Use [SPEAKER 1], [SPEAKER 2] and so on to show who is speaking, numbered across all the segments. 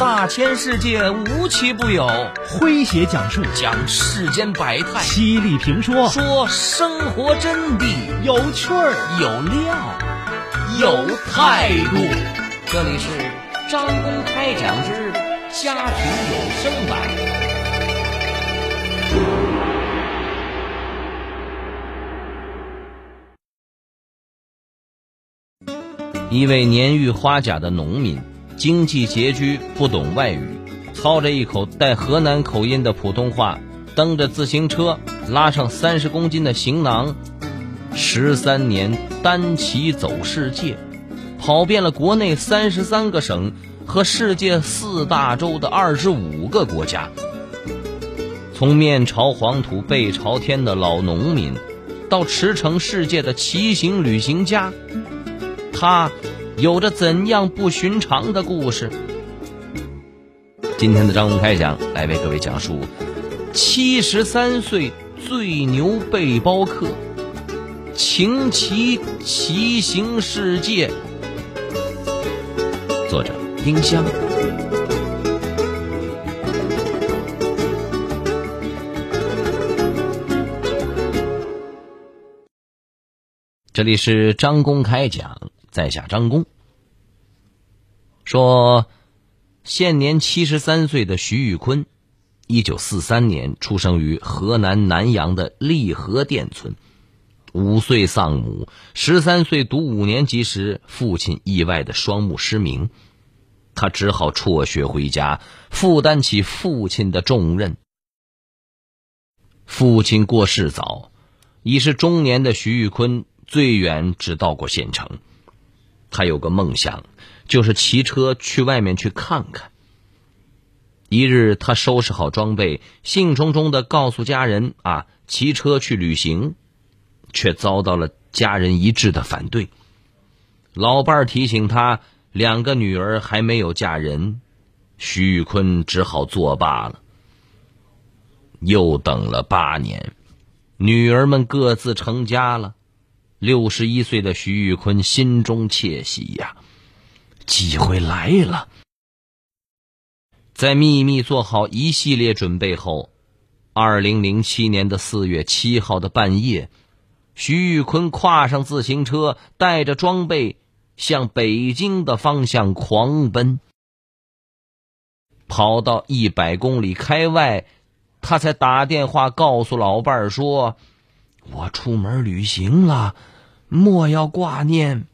[SPEAKER 1] 大千世界无奇不有，
[SPEAKER 2] 诙谐讲述。
[SPEAKER 1] 讲世间百态，
[SPEAKER 2] 犀利评说。
[SPEAKER 1] 说生活真谛，
[SPEAKER 2] 有趣儿。
[SPEAKER 1] 有料。有态度。这里是张公开讲之家庭有声版。一位年逾花甲的农民，经济拮据，不懂外语，操着一口带河南口音的普通话，蹬着自行车，拉上三十公斤的行囊，十三年单骑走世界，跑遍了国内三十三个省和世界四大洲的二十五个国家。从面朝黄土背朝天的老农民，到驰骋世界的骑行旅行家。他有着怎样不寻常的故事？今天的张公开讲来为各位讲述七十三岁最牛背包客，情骑骑行世界。作者丁香。这里是张公开讲。在下张公说：“现年七十三岁的徐玉坤，一九四三年出生于河南南阳的利河店村。五岁丧母，十三岁读五年级时，父亲意外的双目失明，他只好辍学回家，负担起父亲的重任。父亲过世早，已是中年的徐玉坤，最远只到过县城。”他有个梦想，就是骑车去外面去看看。一日，他收拾好装备，兴冲冲的告诉家人：“啊，骑车去旅行。”却遭到了家人一致的反对。老伴儿提醒他，两个女儿还没有嫁人，徐玉坤只好作罢了。又等了八年，女儿们各自成家了。六十一岁的徐玉坤心中窃喜呀，机会来了。在秘密做好一系列准备后，二零零七年的四月七号的半夜，徐玉坤跨上自行车，带着装备向北京的方向狂奔。跑到一百公里开外，他才打电话告诉老伴儿说：“我出门旅行了。”莫要挂念。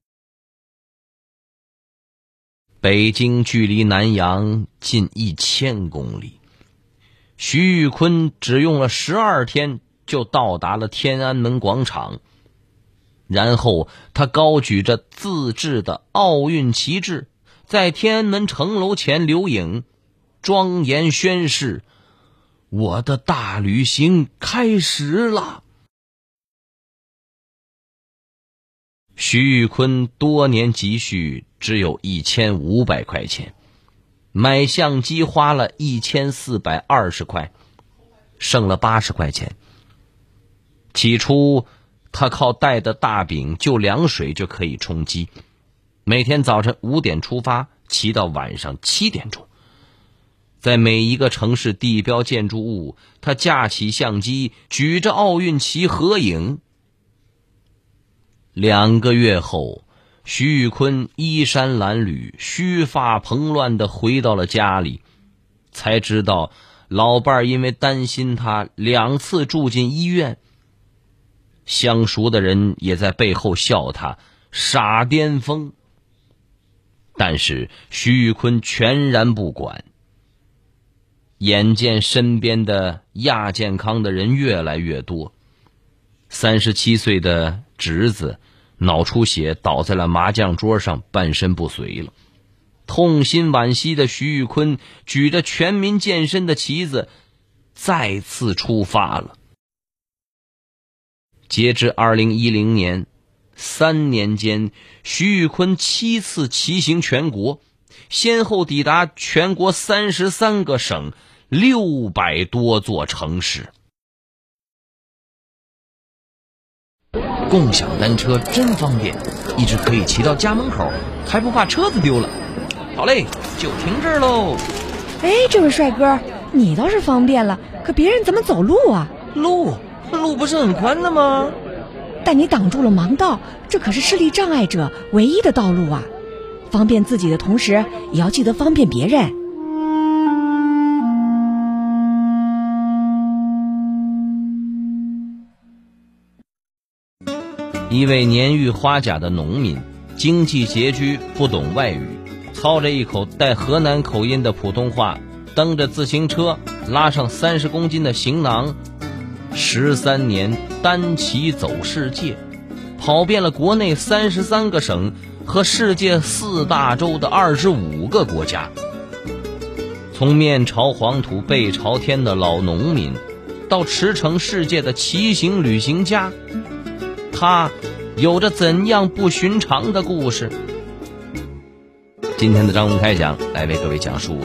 [SPEAKER 1] 北京距离南阳近一千公里，徐玉坤只用了十二天就到达了天安门广场。然后他高举着自制的奥运旗帜，在天安门城楼前留影，庄严宣誓：“我的大旅行开始了。”徐玉坤多年积蓄只有一千五百块钱，买相机花了一千四百二十块，剩了八十块钱。起初，他靠带的大饼就凉水就可以充饥，每天早晨五点出发，骑到晚上七点钟，在每一个城市地标建筑物，他架起相机，举着奥运旗合影。两个月后，徐玉坤衣衫褴褛、须发蓬乱的回到了家里，才知道老伴儿因为担心他，两次住进医院。相熟的人也在背后笑他傻癫疯。但是徐玉坤全然不管。眼见身边的亚健康的人越来越多，三十七岁的侄子。脑出血倒在了麻将桌上，半身不遂了。痛心惋惜的徐玉坤举着全民健身的旗子，再次出发了。截至二零一零年，三年间，徐玉坤七次骑行全国，先后抵达全国三十三个省、六百多座城市。共享单车真方便，一直可以骑到家门口，还不怕车子丢了。好嘞，就停这儿喽。
[SPEAKER 3] 哎，这位帅哥，你倒是方便了，可别人怎么走路啊？
[SPEAKER 1] 路路不是很宽的吗？
[SPEAKER 3] 但你挡住了盲道，这可是视力障碍者唯一的道路啊！方便自己的同时，也要记得方便别人。
[SPEAKER 1] 一位年逾花甲的农民，经济拮据，不懂外语，操着一口带河南口音的普通话，蹬着自行车，拉上三十公斤的行囊，十三年单骑走世界，跑遍了国内三十三个省和世界四大洲的二十五个国家。从面朝黄土背朝天的老农民，到驰骋世界的骑行旅行家。他有着怎样不寻常的故事？今天的张公开讲来为各位讲述：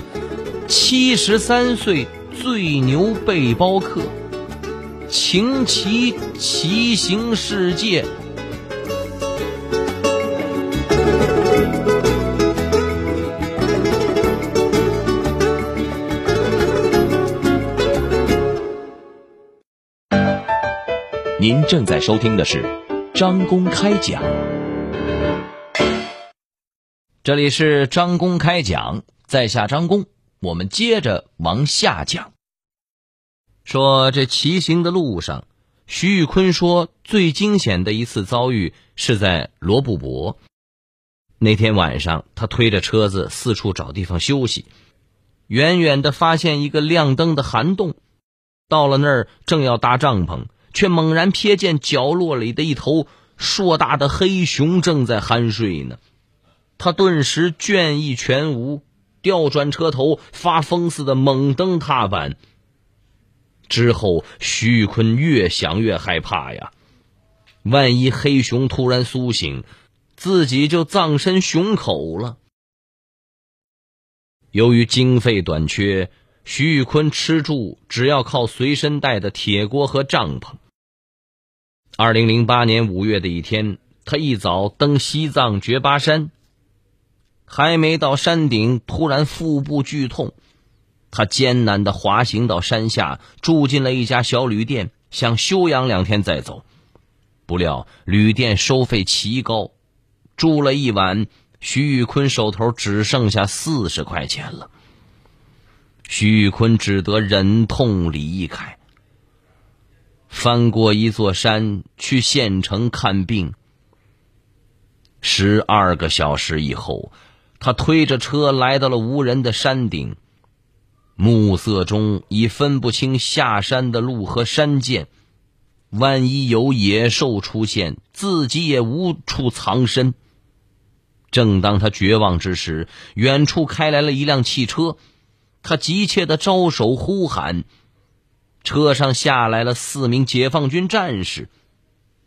[SPEAKER 1] 七十三岁最牛背包客，情骑骑行世界。
[SPEAKER 4] 您正在收听的是张公开讲，
[SPEAKER 1] 这里是张公开讲，在下张公，我们接着往下讲。说这骑行的路上，徐玉坤说最惊险的一次遭遇是在罗布泊。那天晚上，他推着车子四处找地方休息，远远的发现一个亮灯的涵洞，到了那儿正要搭帐篷。却猛然瞥见角落里的一头硕大的黑熊正在酣睡呢，他顿时倦意全无，调转车头，发疯似的猛蹬踏板。之后，徐玉坤越想越害怕呀，万一黑熊突然苏醒，自己就葬身熊口了。由于经费短缺。徐玉坤吃住只要靠随身带的铁锅和帐篷。二零零八年五月的一天，他一早登西藏觉巴山，还没到山顶，突然腹部剧痛，他艰难的滑行到山下，住进了一家小旅店，想休养两天再走。不料旅店收费奇高，住了一晚，徐玉坤手头只剩下四十块钱了。徐玉坤只得忍痛离开，翻过一座山去县城看病。十二个小时以后，他推着车来到了无人的山顶，暮色中已分不清下山的路和山涧，万一有野兽出现，自己也无处藏身。正当他绝望之时，远处开来了一辆汽车。他急切的招手呼喊，车上下来了四名解放军战士，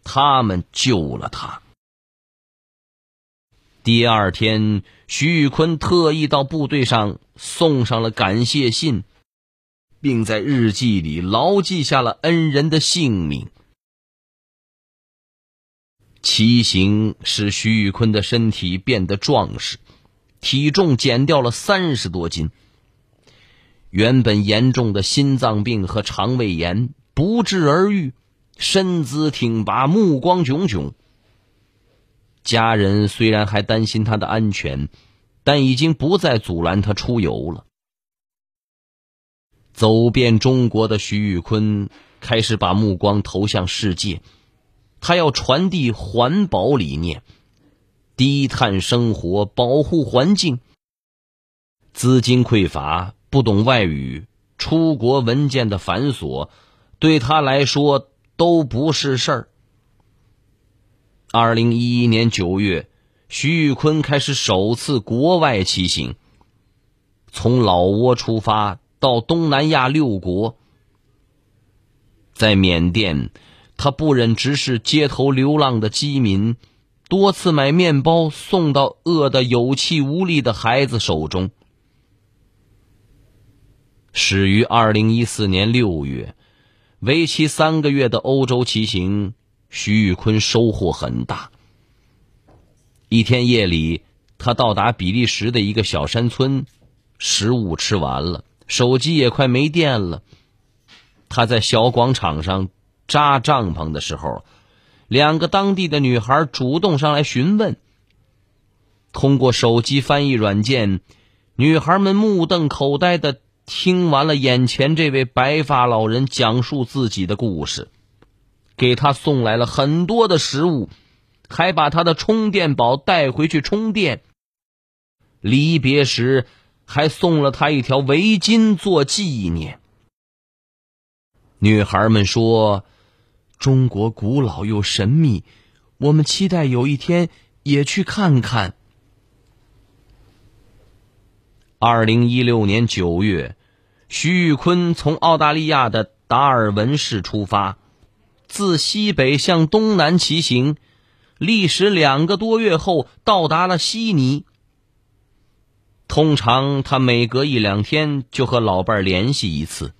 [SPEAKER 1] 他们救了他。第二天，徐玉坤特意到部队上送上了感谢信，并在日记里牢记下了恩人的姓名。骑行使徐玉坤的身体变得壮实，体重减掉了三十多斤。原本严重的心脏病和肠胃炎不治而愈，身姿挺拔，目光炯炯。家人虽然还担心他的安全，但已经不再阻拦他出游了。走遍中国的徐玉坤开始把目光投向世界，他要传递环保理念，低碳生活，保护环境。资金匮乏。不懂外语，出国文件的繁琐，对他来说都不是事儿。二零一一年九月，徐玉坤开始首次国外骑行，从老挝出发到东南亚六国。在缅甸，他不忍直视街头流浪的饥民，多次买面包送到饿得有气无力的孩子手中。始于二零一四年六月，为期三个月的欧洲骑行，徐玉坤收获很大。一天夜里，他到达比利时的一个小山村，食物吃完了，手机也快没电了。他在小广场上扎帐篷的时候，两个当地的女孩主动上来询问。通过手机翻译软件，女孩们目瞪口呆的听完了眼前这位白发老人讲述自己的故事，给他送来了很多的食物。还把他的充电宝带回去充电。离别时，还送了他一条围巾做纪念。女孩们说：“中国古老又神秘，我们期待有一天也去看看。”二零一六年九月，徐玉坤从澳大利亚的达尔文市出发，自西北向东南骑行。历时两个多月后，到达了悉尼。通常他每隔一两天就和老伴联系一次，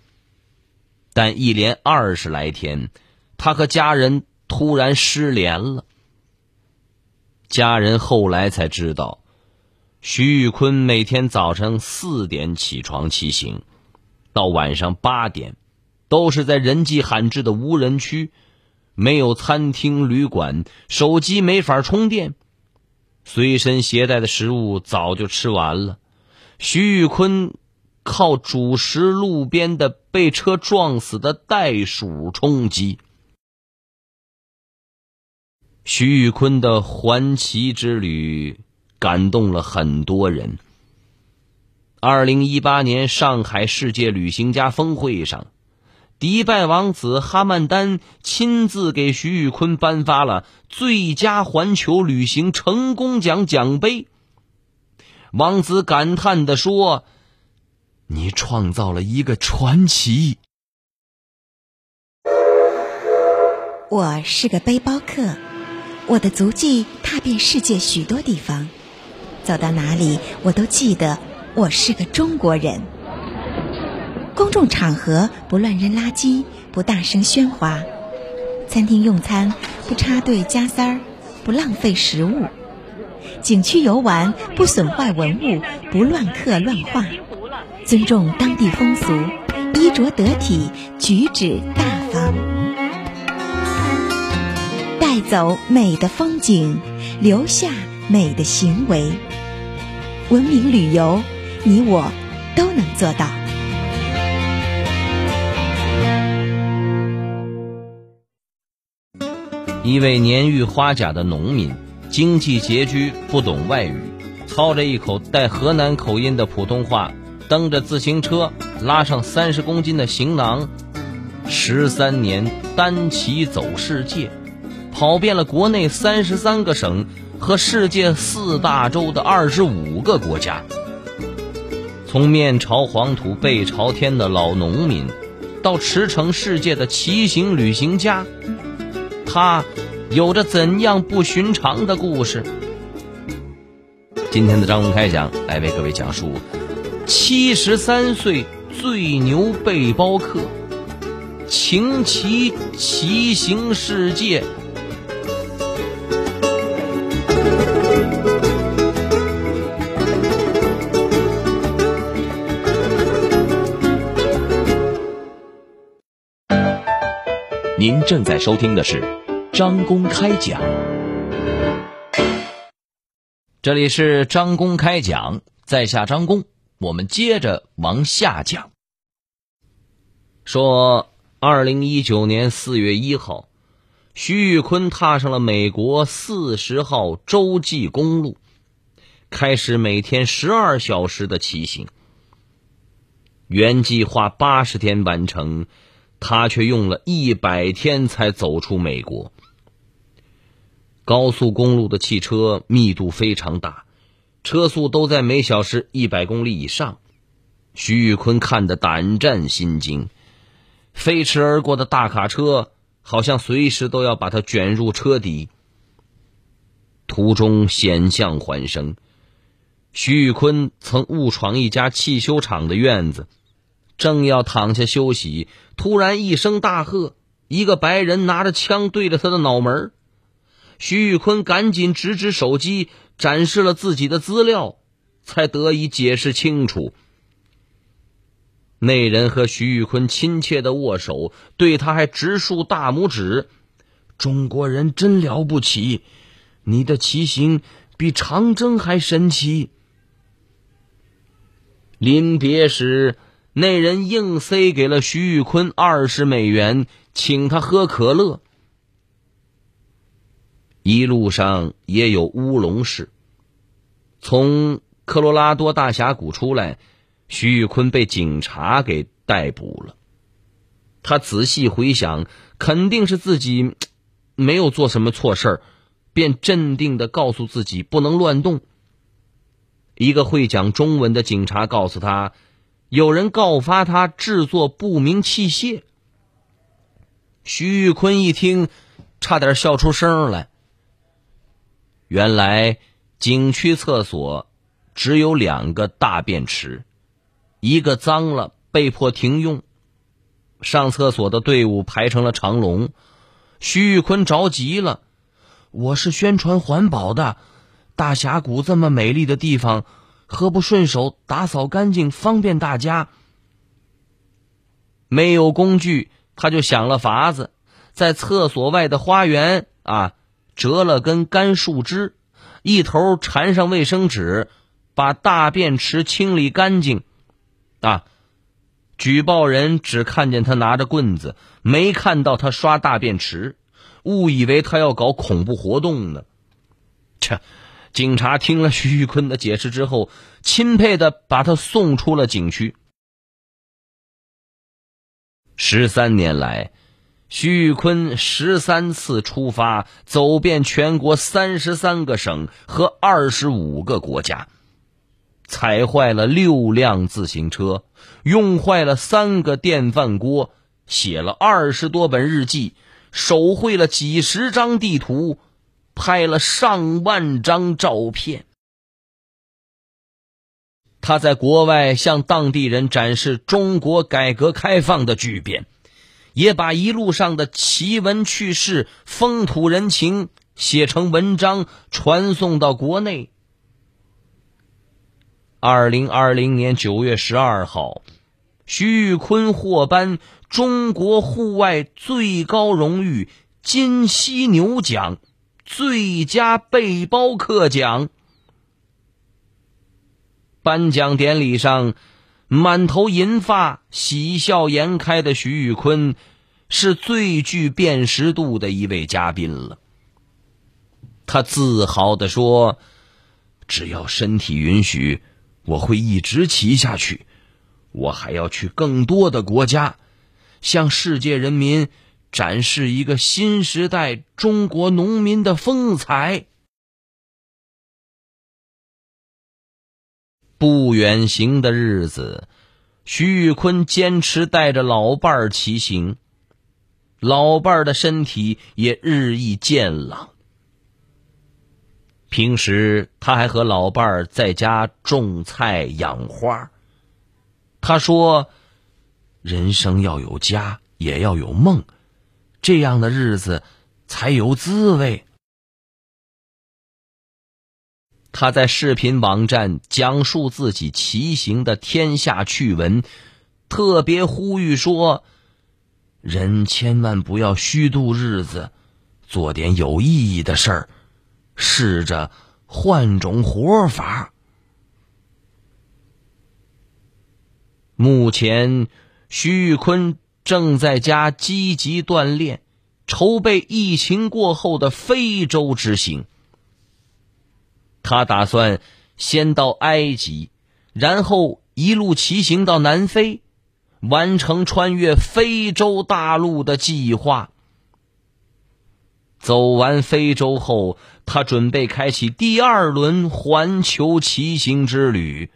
[SPEAKER 1] 但一连二十来天，他和家人突然失联了。家人后来才知道，徐玉坤每天早晨四点起床骑行，到晚上八点，都是在人迹罕至的无人区。没有餐厅、旅馆，手机没法充电，随身携带的食物早就吃完了。徐玉坤靠主食路边的被车撞死的袋鼠充饥。徐玉坤的环骑之旅感动了很多人。二零一八年上海世界旅行家峰会上。迪拜王子哈曼丹亲自给徐玉坤颁发了最佳环球旅行成功奖奖杯。王子感叹的说：“你创造了一个传奇。”
[SPEAKER 5] 我是个背包客，我的足迹踏遍世界许多地方，走到哪里我都记得我是个中国人。公众场合不乱扔垃圾，不大声喧哗；餐厅用餐不插队加塞儿，不浪费食物；景区游玩不损坏文物，不乱刻乱画；尊重当地风俗，衣着得体，举止大方；带走美的风景，留下美的行为。文明旅游，你我都能做到。
[SPEAKER 1] 一位年逾花甲的农民，经济拮据，不懂外语，操着一口带河南口音的普通话，蹬着自行车，拉上三十公斤的行囊，十三年单骑走世界，跑遍了国内三十三个省和世界四大洲的二十五个国家。从面朝黄土背朝天的老农民，到驰骋世界的骑行旅行家。他有着怎样不寻常的故事？今天的张公开讲来为各位讲述：七十三岁最牛背包客，情骑骑行世界。
[SPEAKER 4] 您正在收听的是。张公开讲，
[SPEAKER 1] 这里是张公开讲，在下张公，我们接着往下讲。说，二零一九年四月一号，徐玉坤踏上了美国四十号洲际公路，开始每天十二小时的骑行。原计划八十天完成，他却用了一百天才走出美国。高速公路的汽车密度非常大，车速都在每小时一百公里以上。徐玉坤看得胆战心惊，飞驰而过的大卡车好像随时都要把他卷入车底。途中险象环生，徐玉坤曾误闯一家汽修厂的院子，正要躺下休息，突然一声大喝，一个白人拿着枪对着他的脑门。徐玉坤赶紧指指手机，展示了自己的资料，才得以解释清楚。那人和徐玉坤亲切的握手，对他还直竖大拇指。中国人真了不起，你的骑行比长征还神奇。临别时，那人硬塞给了徐玉坤二十美元，请他喝可乐。一路上也有乌龙事。从科罗拉多大峡谷出来，徐玉坤被警察给逮捕了。他仔细回想，肯定是自己没有做什么错事儿，便镇定的告诉自己不能乱动。一个会讲中文的警察告诉他，有人告发他制作不明器械。徐玉坤一听，差点笑出声来。原来景区厕所只有两个大便池，一个脏了，被迫停用。上厕所的队伍排成了长龙。徐玉坤着急了：“我是宣传环保的，大峡谷这么美丽的地方，何不顺手打扫干净，方便大家？”没有工具，他就想了法子，在厕所外的花园啊。折了根干树枝，一头缠上卫生纸，把大便池清理干净。啊！举报人只看见他拿着棍子，没看到他刷大便池，误以为他要搞恐怖活动呢。切！警察听了徐玉坤的解释之后，钦佩的把他送出了景区。十三年来。徐玉坤十三次出发，走遍全国三十三个省和二十五个国家，踩坏了六辆自行车，用坏了三个电饭锅，写了二十多本日记，手绘了几十张地图，拍了上万张照片。他在国外向当地人展示中国改革开放的巨变。也把一路上的奇闻趣事、风土人情写成文章，传送到国内。二零二零年九月十二号，徐玉坤获颁中国户外最高荣誉金犀牛奖最佳背包客奖。颁奖典礼上。满头银发、喜笑颜开的徐玉坤，是最具辨识度的一位嘉宾了。他自豪地说：“只要身体允许，我会一直骑下去。我还要去更多的国家，向世界人民展示一个新时代中国农民的风采。”不远行的日子，徐玉坤坚持带着老伴儿骑行，老伴儿的身体也日益健朗。平时他还和老伴儿在家种菜养花。他说：“人生要有家，也要有梦，这样的日子才有滋味。”他在视频网站讲述自己骑行的天下趣闻，特别呼吁说：人千万不要虚度日子，做点有意义的事儿，试着换种活法。目前，徐玉坤正在家积极锻炼，筹备疫情过后的非洲之行。他打算先到埃及，然后一路骑行到南非，完成穿越非洲大陆的计划。走完非洲后，他准备开启第二轮环球骑行之旅，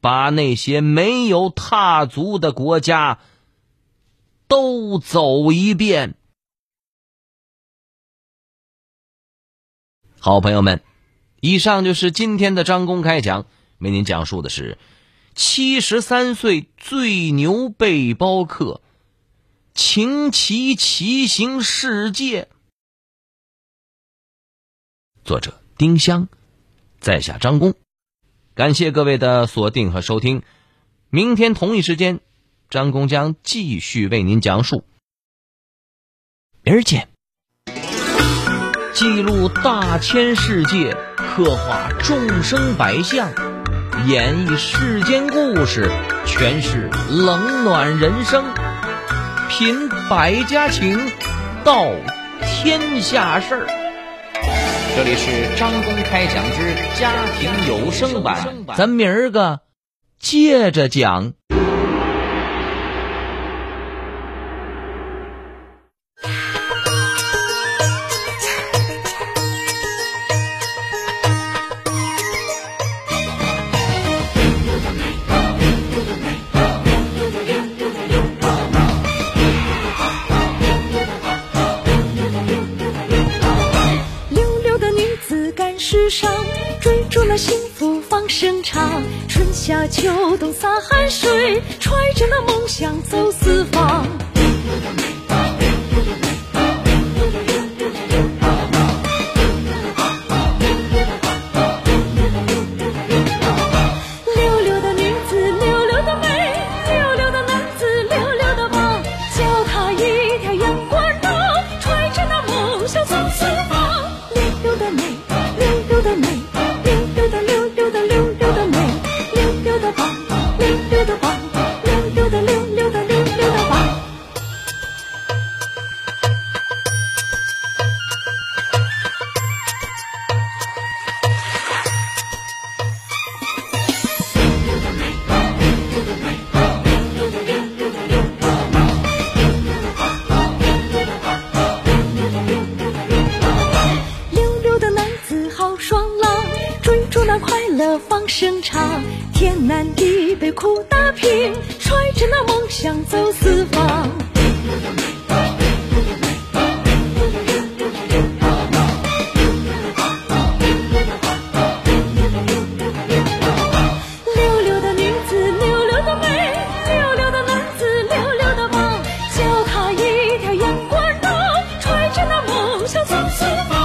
[SPEAKER 1] 把那些没有踏足的国家都走一遍。好朋友们。以上就是今天的张公开讲，为您讲述的是七十三岁最牛背包客，情骑骑行世界。作者丁香，在下张工。感谢各位的锁定和收听，明天同一时间，张工将继续为您讲述。明儿见。记录大千世界，刻画众生百相，演绎世间故事，诠释冷暖人生，品百家情，道天下事儿。这里是张公开讲之家庭有声版，咱明儿个接着讲。
[SPEAKER 6] 追逐那幸福放声唱。春夏秋冬洒汗水，揣着那梦想走四方。走四方，溜溜的女子，溜溜的妹，溜溜的男子，溜溜的棒，脚踏一条阳光道，揣着那梦想走四方。